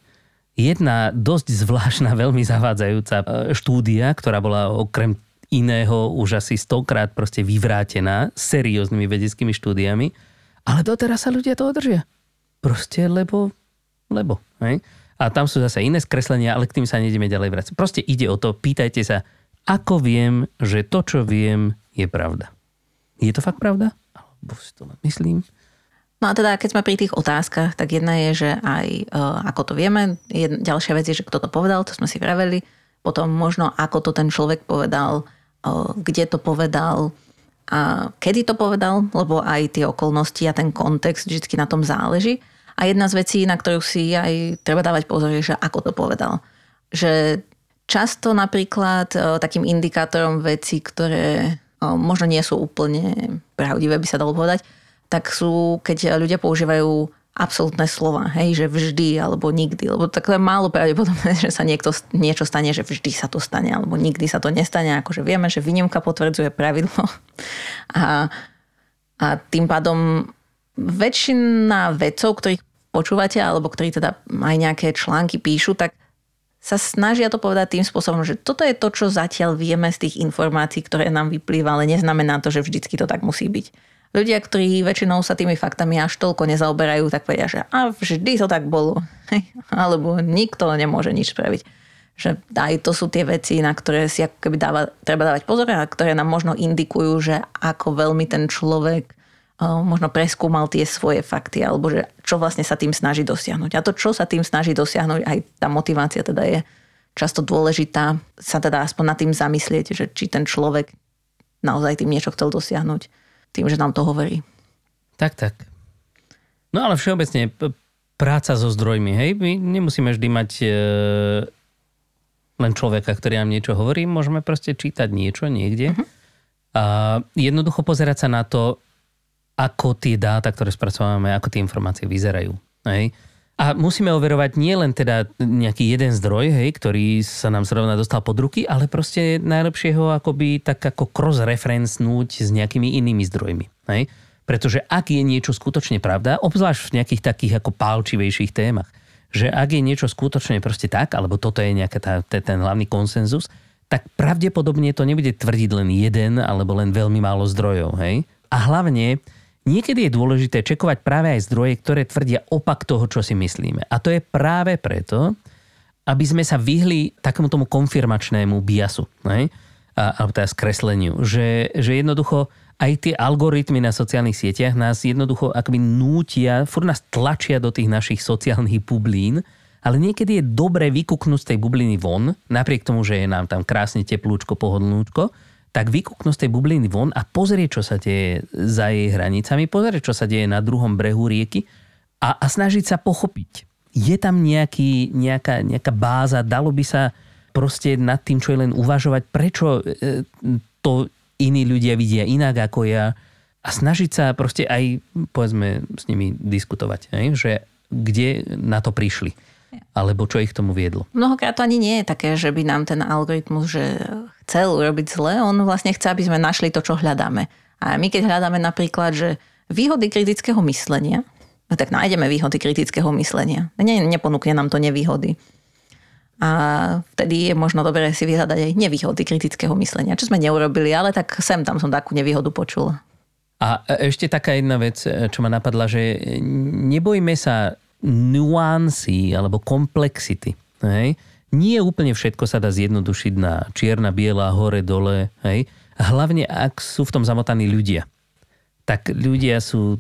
A: Jedna dosť zvláštna, veľmi zavádzajúca e, štúdia, ktorá bola okrem iného už asi stokrát proste vyvrátená serióznymi vedeckými štúdiami, ale doteraz sa ľudia toho držia. Proste lebo, lebo, hej. A tam sú zase iné skreslenia, ale k tým sa nejdeme ďalej vrácať. Proste ide o to, pýtajte sa, ako viem, že to, čo viem, je pravda? Je to fakt pravda? Alebo si to myslím?
B: No a teda, keď sme pri tých otázkach, tak jedna je, že aj uh, ako to vieme, jedna, ďalšia vec je, že kto to povedal, to sme si vraveli, potom možno ako to ten človek povedal, uh, kde to povedal, a kedy to povedal, lebo aj tie okolnosti a ten kontext vždy na tom záleží. A jedna z vecí, na ktorú si aj treba dávať pozor, je, že ako to povedal. Že často napríklad takým indikátorom veci, ktoré možno nie sú úplne pravdivé, by sa dalo povedať, tak sú, keď ľudia používajú absolútne slova, hej, že vždy alebo nikdy, lebo takhle málo pravdepodobné, že sa niekto, niečo stane, že vždy sa to stane, alebo nikdy sa to nestane, akože vieme, že výnimka potvrdzuje pravidlo. A, a tým pádom väčšina vedcov, ktorých počúvate, alebo ktorí teda aj nejaké články píšu, tak sa snažia to povedať tým spôsobom, že toto je to, čo zatiaľ vieme z tých informácií, ktoré nám vyplýva, ale neznamená to, že vždycky to tak musí byť ľudia, ktorí väčšinou sa tými faktami až toľko nezaoberajú, tak povedia, že a vždy to tak bolo. Alebo nikto nemôže nič spraviť. Že aj to sú tie veci, na ktoré si ako keby dáva, treba dávať pozor a ktoré nám možno indikujú, že ako veľmi ten človek možno preskúmal tie svoje fakty, alebo že čo vlastne sa tým snaží dosiahnuť. A to, čo sa tým snaží dosiahnuť, aj tá motivácia teda je často dôležitá, sa teda aspoň nad tým zamyslieť, že či ten človek naozaj tým niečo chcel dosiahnuť tým, že nám to hovorí.
A: Tak, tak. No ale všeobecne práca so zdrojmi, hej, my nemusíme vždy mať e, len človeka, ktorý nám niečo hovorí, môžeme proste čítať niečo niekde uh-huh. a jednoducho pozerať sa na to, ako tie dáta, ktoré spracovávame, ako tie informácie vyzerajú. Hej. A musíme overovať nie len teda nejaký jeden zdroj, hej, ktorý sa nám zrovna dostal pod ruky, ale proste najlepšie ho akoby tak ako cross-referencnúť s nejakými inými zdrojmi. Hej. Pretože ak je niečo skutočne pravda, obzvlášť v nejakých takých ako pálčivejších témach, že ak je niečo skutočne proste tak, alebo toto je nejaký ten hlavný konsenzus, tak pravdepodobne to nebude tvrdiť len jeden alebo len veľmi málo zdrojov. Hej? A hlavne Niekedy je dôležité čekovať práve aj zdroje, ktoré tvrdia opak toho, čo si myslíme. A to je práve preto, aby sme sa vyhli takému tomu konfirmačnému biasu, alebo teda skresleniu, že, že jednoducho aj tie algoritmy na sociálnych sieťach nás jednoducho akoby nútia, furt nás tlačia do tých našich sociálnych bublín, ale niekedy je dobre vykúknúť z tej bubliny von, napriek tomu, že je nám tam krásne teplúčko, pohodlnúčko, tak vykúknú z tej bubliny von a pozrie, čo sa deje za jej hranicami, pozrie, čo sa deje na druhom brehu rieky a, a snažiť sa pochopiť. Je tam nejaký, nejaká, nejaká báza, dalo by sa proste nad tým, čo je len uvažovať, prečo e, to iní ľudia vidia inak ako ja a snažiť sa proste aj, povedzme, s nimi diskutovať, ne? že kde na to prišli alebo čo ich k tomu viedlo?
B: Mnohokrát to ani nie je také, že by nám ten algoritmus že chcel urobiť zle. On vlastne chce, aby sme našli to, čo hľadáme. A my keď hľadáme napríklad, že výhody kritického myslenia, no tak nájdeme výhody kritického myslenia. Ne, neponúkne nám to nevýhody. A vtedy je možno dobré si vyhľadať aj nevýhody kritického myslenia, čo sme neurobili, ale tak sem tam som takú nevýhodu počula.
A: A ešte taká jedna vec, čo ma napadla, že nebojme sa nuancy alebo komplexity. Hej? Nie úplne všetko sa dá zjednodušiť na čierna, biela, hore, dole. Hej? Hlavne ak sú v tom zamotaní ľudia. Tak ľudia sú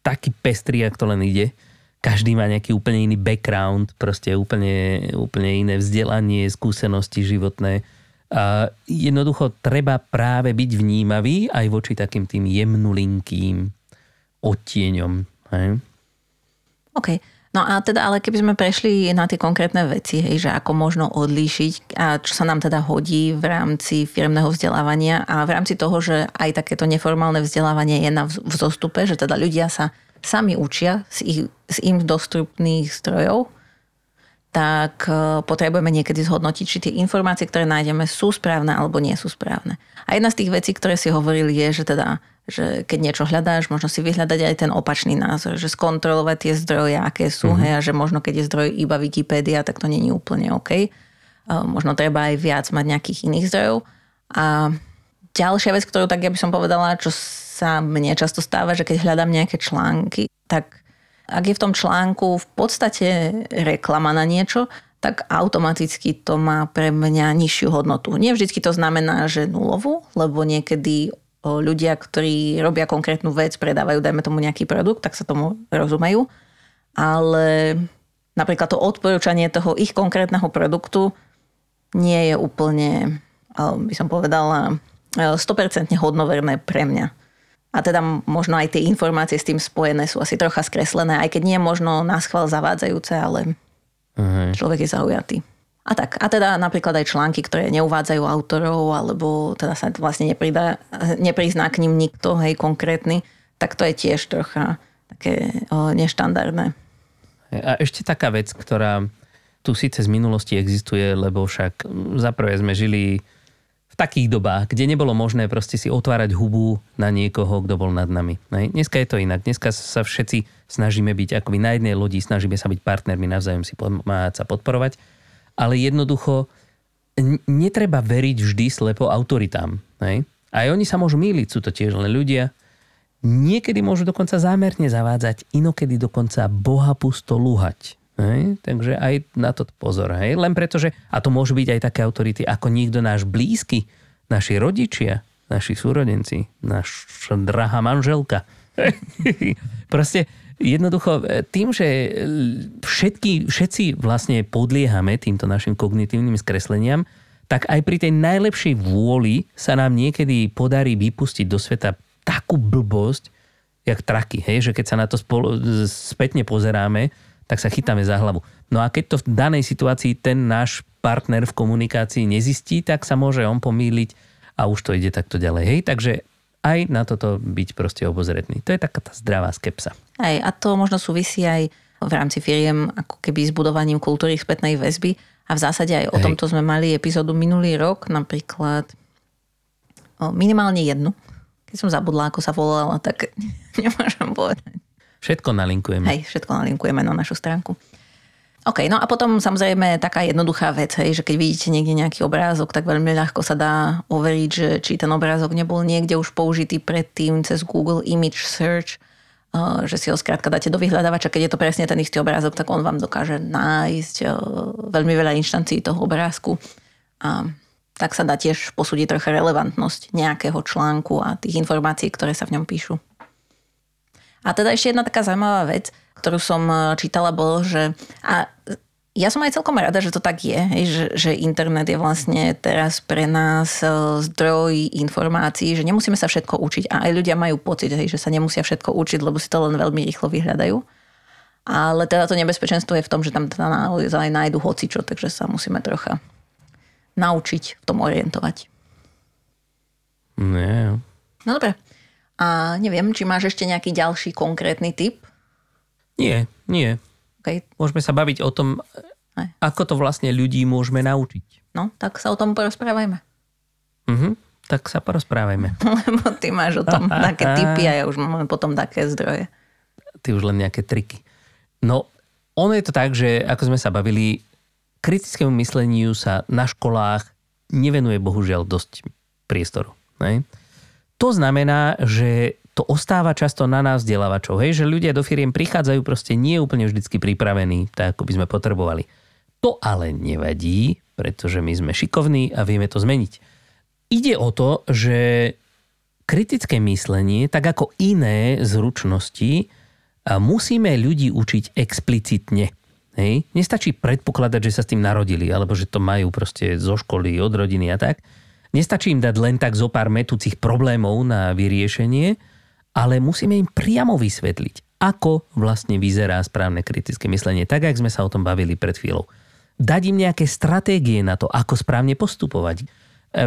A: takí pestrí, ak to len ide. Každý má nejaký úplne iný background, proste úplne, úplne iné vzdelanie, skúsenosti životné. A jednoducho treba práve byť vnímavý aj voči takým tým jemnulinkým odtieňom. Hej?
B: OK. No a teda, ale keby sme prešli na tie konkrétne veci, hej, že ako možno odlíšiť a čo sa nám teda hodí v rámci firmného vzdelávania a v rámci toho, že aj takéto neformálne vzdelávanie je na vzostupe, že teda ľudia sa sami učia z, ich, z im dostupných strojov, tak e, potrebujeme niekedy zhodnotiť, či tie informácie, ktoré nájdeme, sú správne alebo nie sú správne. A jedna z tých vecí, ktoré si hovorili, je, že teda že keď niečo hľadáš, možno si vyhľadať aj ten opačný názor, že skontrolovať tie zdroje, aké sú, mm-hmm. hej, a že možno keď je zdroj iba Wikipedia, tak to není úplne OK. Možno treba aj viac mať nejakých iných zdrojov. A ďalšia vec, ktorú tak ja by som povedala, čo sa mne často stáva, že keď hľadám nejaké články, tak ak je v tom článku v podstate reklama na niečo, tak automaticky to má pre mňa nižšiu hodnotu. Nie vždy to znamená, že nulovú, lebo niekedy ľudia, ktorí robia konkrétnu vec, predávajú, dajme tomu nejaký produkt, tak sa tomu rozumejú. Ale napríklad to odporúčanie toho ich konkrétneho produktu nie je úplne, by som povedala, 100% hodnoverné pre mňa. A teda možno aj tie informácie s tým spojené sú asi trocha skreslené, aj keď nie je možno na schvál zavádzajúce, ale uh-huh. človek je zaujatý. A tak. A teda napríklad aj články, ktoré neuvádzajú autorov, alebo teda sa vlastne nepridá, neprizná k ním nikto, hej, konkrétny, tak to je tiež trocha také o, neštandardné.
A: A ešte taká vec, ktorá tu síce z minulosti existuje, lebo však zaprvé sme žili v takých dobách, kde nebolo možné proste si otvárať hubu na niekoho, kto bol nad nami. Hej. Dneska je to inak. Dneska sa všetci snažíme byť akoby na jednej lodi, snažíme sa byť partnermi, navzájom si pomáhať sa podporovať ale jednoducho netreba veriť vždy slepo autoritám. Hej? Aj oni sa môžu míliť, sú to tiež len ľudia. Niekedy môžu dokonca zámerne zavádzať, inokedy dokonca boha pusto lúhať. Hej? Takže aj na to pozor. Hej? Len preto, že, a to môžu byť aj také autority ako niekto náš blízky, naši rodičia, naši súrodenci, naša drahá manželka. Proste Jednoducho e, tým, že e, všetky, všetci vlastne podliehame týmto našim kognitívnym skresleniam, tak aj pri tej najlepšej vôli sa nám niekedy podarí vypustiť do sveta takú blbosť, jak traky, hej? že keď sa na to spolo, spätne pozeráme, tak sa chytáme za hlavu. No a keď to v danej situácii ten náš partner v komunikácii nezistí, tak sa môže on pomýliť a už to ide takto ďalej. Hej? Takže aj na toto byť proste obozretný. To je taká tá zdravá skepsa.
B: Aj, a to možno súvisí aj v rámci firiem ako keby s budovaním kultúry spätnej väzby. A v zásade aj o Hej. tomto sme mali epizódu minulý rok, napríklad o, minimálne jednu. Keď som zabudla, ako sa volala, tak nemôžem povedať.
A: Všetko nalinkujeme.
B: Hej, všetko nalinkujeme na našu stránku. OK, no a potom samozrejme taká jednoduchá vec, hej, že keď vidíte niekde nejaký obrázok, tak veľmi ľahko sa dá overiť, že či ten obrázok nebol niekde už použitý predtým cez Google Image Search, že si ho skrátka dáte do vyhľadávača, keď je to presne ten istý obrázok, tak on vám dokáže nájsť veľmi veľa inštancií toho obrázku. A tak sa dá tiež posúdiť trocha relevantnosť nejakého článku a tých informácií, ktoré sa v ňom píšu. A teda ešte jedna taká zaujímavá vec, ktorú som čítala, bolo, že a ja som aj celkom rada, že to tak je, že, že internet je vlastne teraz pre nás e, zdroj informácií, že nemusíme sa všetko učiť a aj ľudia majú pocit, hej, že sa nemusia všetko učiť, lebo si to len veľmi rýchlo vyhľadajú. Ale teda to nebezpečenstvo je v tom, že tam teda naozaj nájdu hocičo, takže sa musíme trocha naučiť v tom orientovať.
A: Nie.
B: No dobre. A neviem, či máš ešte nejaký ďalší konkrétny typ?
A: Nie, nie. Okay. Môžeme sa baviť o tom, Aj. ako to vlastne ľudí môžeme naučiť.
B: No, tak sa o tom porozprávajme.
A: Mhm, tak sa porozprávajme.
B: Lebo ty máš o tom také typy a ja už mám potom také zdroje.
A: Ty už len nejaké triky. No, ono je to tak, že ako sme sa bavili, kritickému mysleniu sa na školách nevenuje bohužiaľ dosť priestoru. Ne? To znamená, že to ostáva často na nás vzdelávačov, hej, že ľudia do firiem prichádzajú proste nie úplne vždycky pripravení, tak ako by sme potrebovali. To ale nevadí, pretože my sme šikovní a vieme to zmeniť. Ide o to, že kritické myslenie, tak ako iné zručnosti, musíme ľudí učiť explicitne. Hej? Nestačí predpokladať, že sa s tým narodili, alebo že to majú proste zo školy, od rodiny a tak. Nestačí im dať len tak zo pár metúcich problémov na vyriešenie, ale musíme im priamo vysvetliť, ako vlastne vyzerá správne kritické myslenie, tak ako sme sa o tom bavili pred chvíľou. Dať im nejaké stratégie na to, ako správne postupovať, e,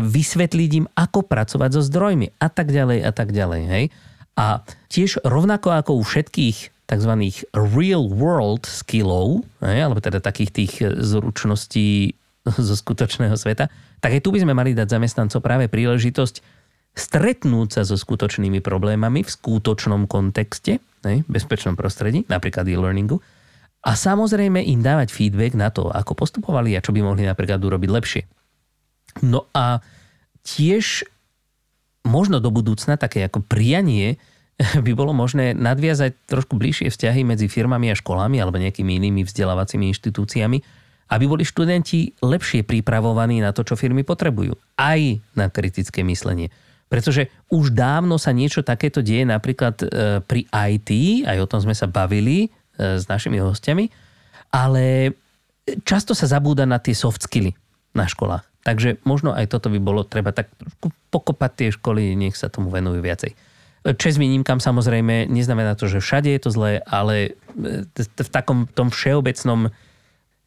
A: vysvetliť im, ako pracovať so zdrojmi a tak ďalej a tak ďalej. Hej? A tiež rovnako ako u všetkých tzv. real world skillov, hej, alebo teda takých tých zručností zo skutočného sveta, tak aj tu by sme mali dať zamestnancov práve príležitosť stretnúť sa so skutočnými problémami v skutočnom kontexte, ne, bezpečnom prostredí, napríklad e-learningu, a samozrejme im dávať feedback na to, ako postupovali a čo by mohli napríklad urobiť lepšie. No a tiež možno do budúcna také ako prianie by bolo možné nadviazať trošku bližšie vzťahy medzi firmami a školami alebo nejakými inými vzdelávacími inštitúciami, aby boli študenti lepšie pripravovaní na to, čo firmy potrebujú. Aj na kritické myslenie. Pretože už dávno sa niečo takéto deje napríklad e, pri IT, aj o tom sme sa bavili e, s našimi hostiami, ale často sa zabúda na tie soft skilly na školách. Takže možno aj toto by bolo treba tak trošku pokopať tie školy, nech sa tomu venujú viacej. Čes výnimkám samozrejme neznamená to, že všade je to zlé, ale v takom tom všeobecnom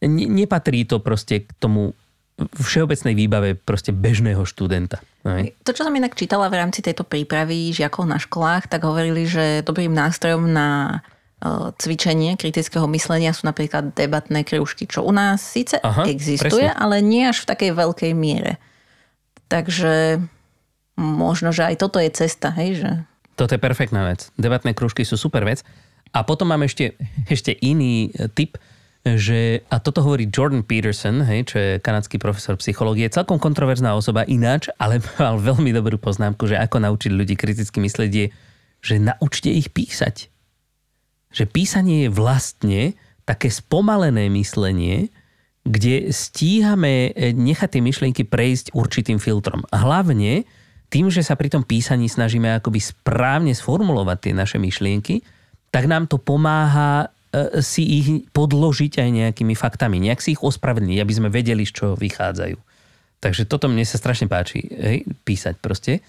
A: nepatrí to proste k tomu všeobecnej výbave proste bežného študenta. Aj.
B: To, čo som inak čítala v rámci tejto prípravy žiakov na školách, tak hovorili, že dobrým nástrojom na e, cvičenie kritického myslenia sú napríklad debatné krúžky, čo u nás síce Aha, existuje, presne. ale nie až v takej veľkej miere. Takže možno, že aj toto je cesta, hej? Že...
A: Toto je perfektná vec. Debatné krúžky sú super vec. A potom mám ešte, ešte iný tip, že, a toto hovorí Jordan Peterson, hej, čo je kanadský profesor psychológie, celkom kontroverzná osoba ináč, ale mal veľmi dobrú poznámku, že ako naučiť ľudí kriticky myslieť je, že naučte ich písať. Že písanie je vlastne také spomalené myslenie, kde stíhame eh, nechať tie myšlienky prejsť určitým filtrom. Hlavne tým, že sa pri tom písaní snažíme akoby správne sformulovať tie naše myšlienky, tak nám to pomáha si ich podložiť aj nejakými faktami, nejak si ich ospravedlniť, aby sme vedeli, z čoho vychádzajú. Takže toto mne sa strašne páči, hej, písať proste.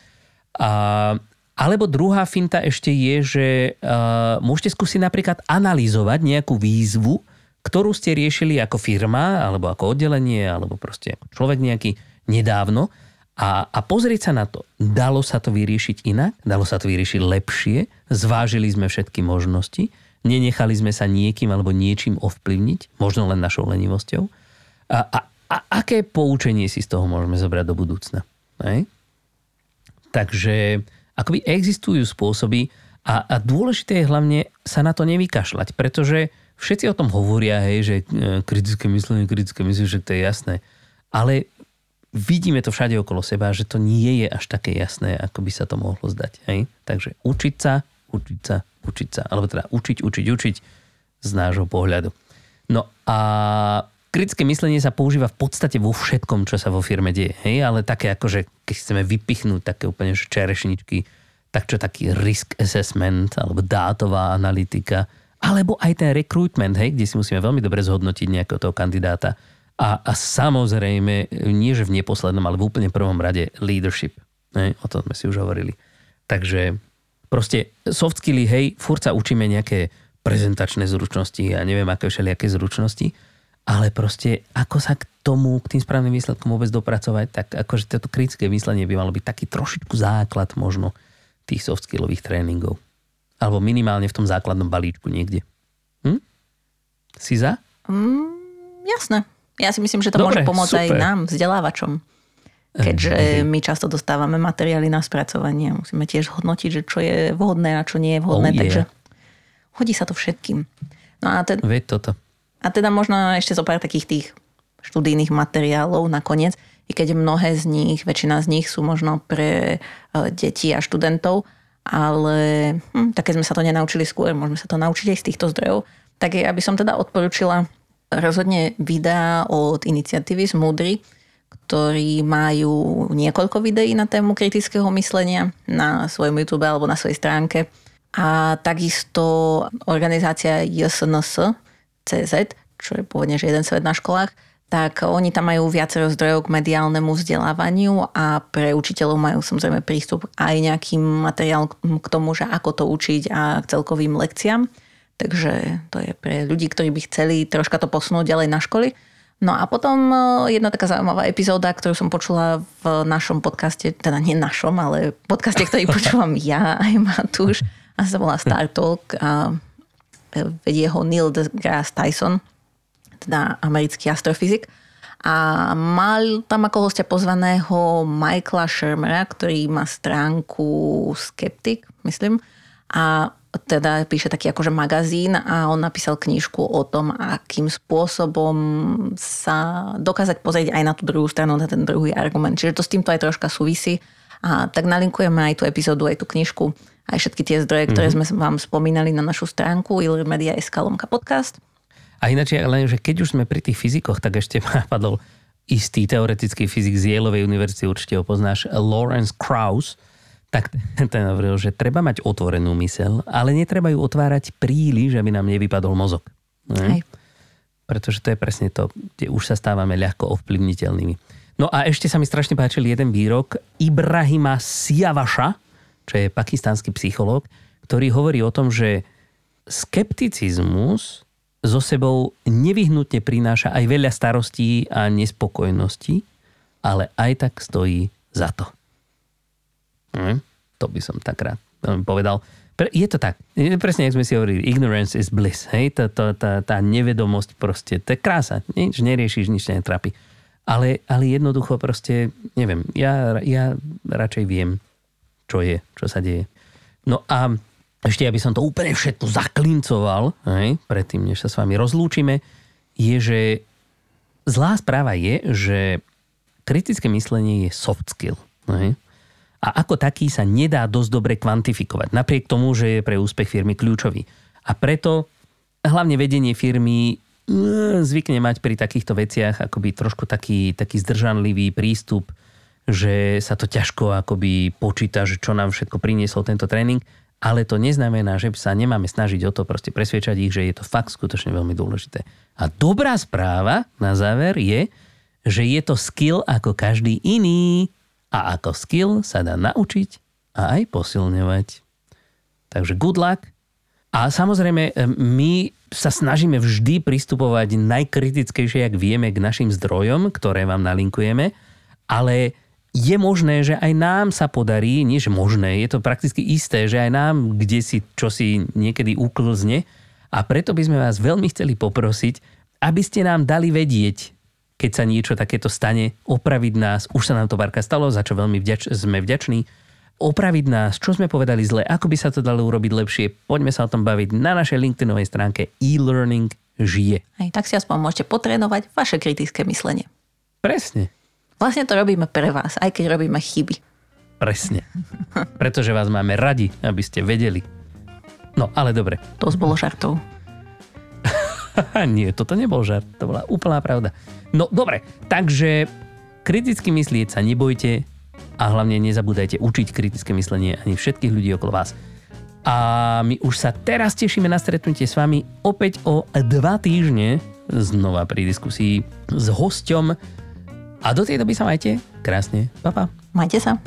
A: A, alebo druhá finta ešte je, že uh, môžete skúsiť napríklad analyzovať nejakú výzvu, ktorú ste riešili ako firma, alebo ako oddelenie, alebo proste ako človek nejaký nedávno a, a pozrieť sa na to. Dalo sa to vyriešiť inak? Dalo sa to vyriešiť lepšie? Zvážili sme všetky možnosti? Nenechali sme sa niekým alebo niečím ovplyvniť, možno len našou lenivosťou. A, a, a aké poučenie si z toho môžeme zobrať do budúcna? Hej? Takže akoby existujú spôsoby a, a dôležité je hlavne sa na to nevykašľať, pretože všetci o tom hovoria, hej, že e, kritické myslenie, kritické myslenie, že to je jasné. Ale vidíme to všade okolo seba, že to nie je až také jasné, ako by sa to mohlo zdať. Hej? Takže učiť sa, učiť sa, učiť sa. Alebo teda učiť, učiť, učiť z nášho pohľadu. No a kritické myslenie sa používa v podstate vo všetkom, čo sa vo firme deje. Hej? Ale také ako, že keď chceme vypichnúť také úplne že čerešničky, tak čo taký risk assessment alebo dátová analytika, alebo aj ten recruitment, hej, kde si musíme veľmi dobre zhodnotiť nejakého toho kandidáta. A, a samozrejme, nie že v neposlednom, ale v úplne prvom rade leadership. Hej? O tom sme si už hovorili. Takže proste soft skilly, hej, furt sa učíme nejaké prezentačné zručnosti a neviem aké všelijaké zručnosti, ale proste ako sa k tomu, k tým správnym výsledkom vôbec dopracovať, tak akože toto kritické myslenie by malo byť taký trošičku základ možno tých soft skillových tréningov. Alebo minimálne v tom základnom balíčku niekde. Hm? Si za?
B: Mm, jasné. Ja si myslím, že to Dobre, môže pomôcť super. aj nám, vzdelávačom keďže my často dostávame materiály na spracovanie. Musíme tiež hodnotiť, že čo je vhodné a čo nie je vhodné, oh, yeah. takže hodí sa to všetkým. No a teda,
A: Veď toto.
B: A teda možno ešte zo pár takých tých študijných materiálov nakoniec, i keď mnohé z nich, väčšina z nich sú možno pre e, deti a študentov, ale hm, také sme sa to nenaučili skôr, môžeme sa to naučiť aj z týchto zdrojov. Tak ja by som teda odporúčila rozhodne videá od iniciatívy z Moodry, ktorí majú niekoľko videí na tému kritického myslenia na svojom YouTube alebo na svojej stránke. A takisto organizácia JSNS CZ, čo je pôvodne že jeden svet na školách, tak oni tam majú viacero zdrojov k mediálnemu vzdelávaniu a pre učiteľov majú samozrejme prístup aj nejakým materiál k tomu, že ako to učiť a k celkovým lekciám. Takže to je pre ľudí, ktorí by chceli troška to posunúť ďalej na školy. No a potom e, jedna taká zaujímavá epizóda, ktorú som počula v našom podcaste, teda nie našom, ale podcaste, ktorý počúvam ja aj Matúš, a sa volá Star Talk a e, vedie ho Neil deGrasse Tyson, teda americký astrofyzik. A mal tam ako hostia pozvaného Michaela Shermera, ktorý má stránku Skeptic, myslím. A teda píše taký akože magazín a on napísal knižku o tom, akým spôsobom sa dokázať pozrieť aj na tú druhú stranu, na ten druhý argument. Čiže to s týmto aj troška súvisí. A tak nalinkujeme aj tú epizódu, aj tú knižku, aj všetky tie zdroje, ktoré mm-hmm. sme vám spomínali na našu stránku ilmedia.sk lomka podcast.
A: A ináč, len, že keď už sme pri tých fyzikoch, tak ešte ma napadol istý teoretický fyzik z Yaleovej univerzity, určite ho poznáš, Lawrence Krauss, Tak ten hovoril, že treba mať otvorenú mysel, ale netreba ju otvárať príliš, aby nám nevypadol mozog.
B: Hej.
A: Pretože to je presne to, kde už sa stávame ľahko ovplyvniteľnými. No a ešte sa mi strašne páčil jeden výrok Ibrahima Siavaša, čo je pakistánsky psychológ, ktorý hovorí o tom, že skepticizmus so sebou nevyhnutne prináša aj veľa starostí a nespokojností, ale aj tak stojí za to. Hm? To by som tak rád povedal. Je to tak. Presne, ako sme si hovorili, ignorance is bliss. Hej? Tá, tá, tá, tá nevedomosť proste, to je krása. Nič neriešiš, nič netrapí. Ale, ale jednoducho proste, neviem, ja, ja radšej viem, čo je, čo sa deje. No a ešte, aby som to úplne všetko zaklincoval, hej, predtým, než sa s vami rozlúčime, je, že zlá správa je, že kritické myslenie je soft skill. Hej. A ako taký sa nedá dosť dobre kvantifikovať, napriek tomu, že je pre úspech firmy kľúčový. A preto hlavne vedenie firmy mm, zvykne mať pri takýchto veciach akoby trošku taký, taký zdržanlivý prístup, že sa to ťažko akoby počíta, že čo nám všetko priniesol tento tréning ale to neznamená, že sa nemáme snažiť o to proste presviečať ich, že je to fakt skutočne veľmi dôležité. A dobrá správa na záver je, že je to skill ako každý iný a ako skill sa dá naučiť a aj posilňovať. Takže good luck. A samozrejme, my sa snažíme vždy pristupovať najkritickejšie, ak vieme, k našim zdrojom, ktoré vám nalinkujeme, ale je možné, že aj nám sa podarí, nie že možné, je to prakticky isté, že aj nám kde si čo si niekedy uklzne a preto by sme vás veľmi chceli poprosiť, aby ste nám dali vedieť, keď sa niečo takéto stane, opraviť nás, už sa nám to Barka stalo, za čo veľmi vďač, sme vďační, opraviť nás, čo sme povedali zle, ako by sa to dalo urobiť lepšie, poďme sa o tom baviť na našej LinkedInovej stránke e-learning žije.
B: Aj tak si aspoň môžete potrénovať vaše kritické myslenie.
A: Presne.
B: Vlastne to robíme pre vás, aj keď robíme chyby.
A: Presne. Pretože vás máme radi, aby ste vedeli. No, ale dobre.
B: To bolo žartov.
A: Nie, toto nebol žart. To bola úplná pravda. No, dobre. Takže kriticky myslieť sa nebojte a hlavne nezabúdajte učiť kritické myslenie ani všetkých ľudí okolo vás. A my už sa teraz tešíme na stretnutie s vami opäť o dva týždne znova pri diskusii s hosťom a do tej doby sa majte krásne. Pa, pa.
B: Majte sa.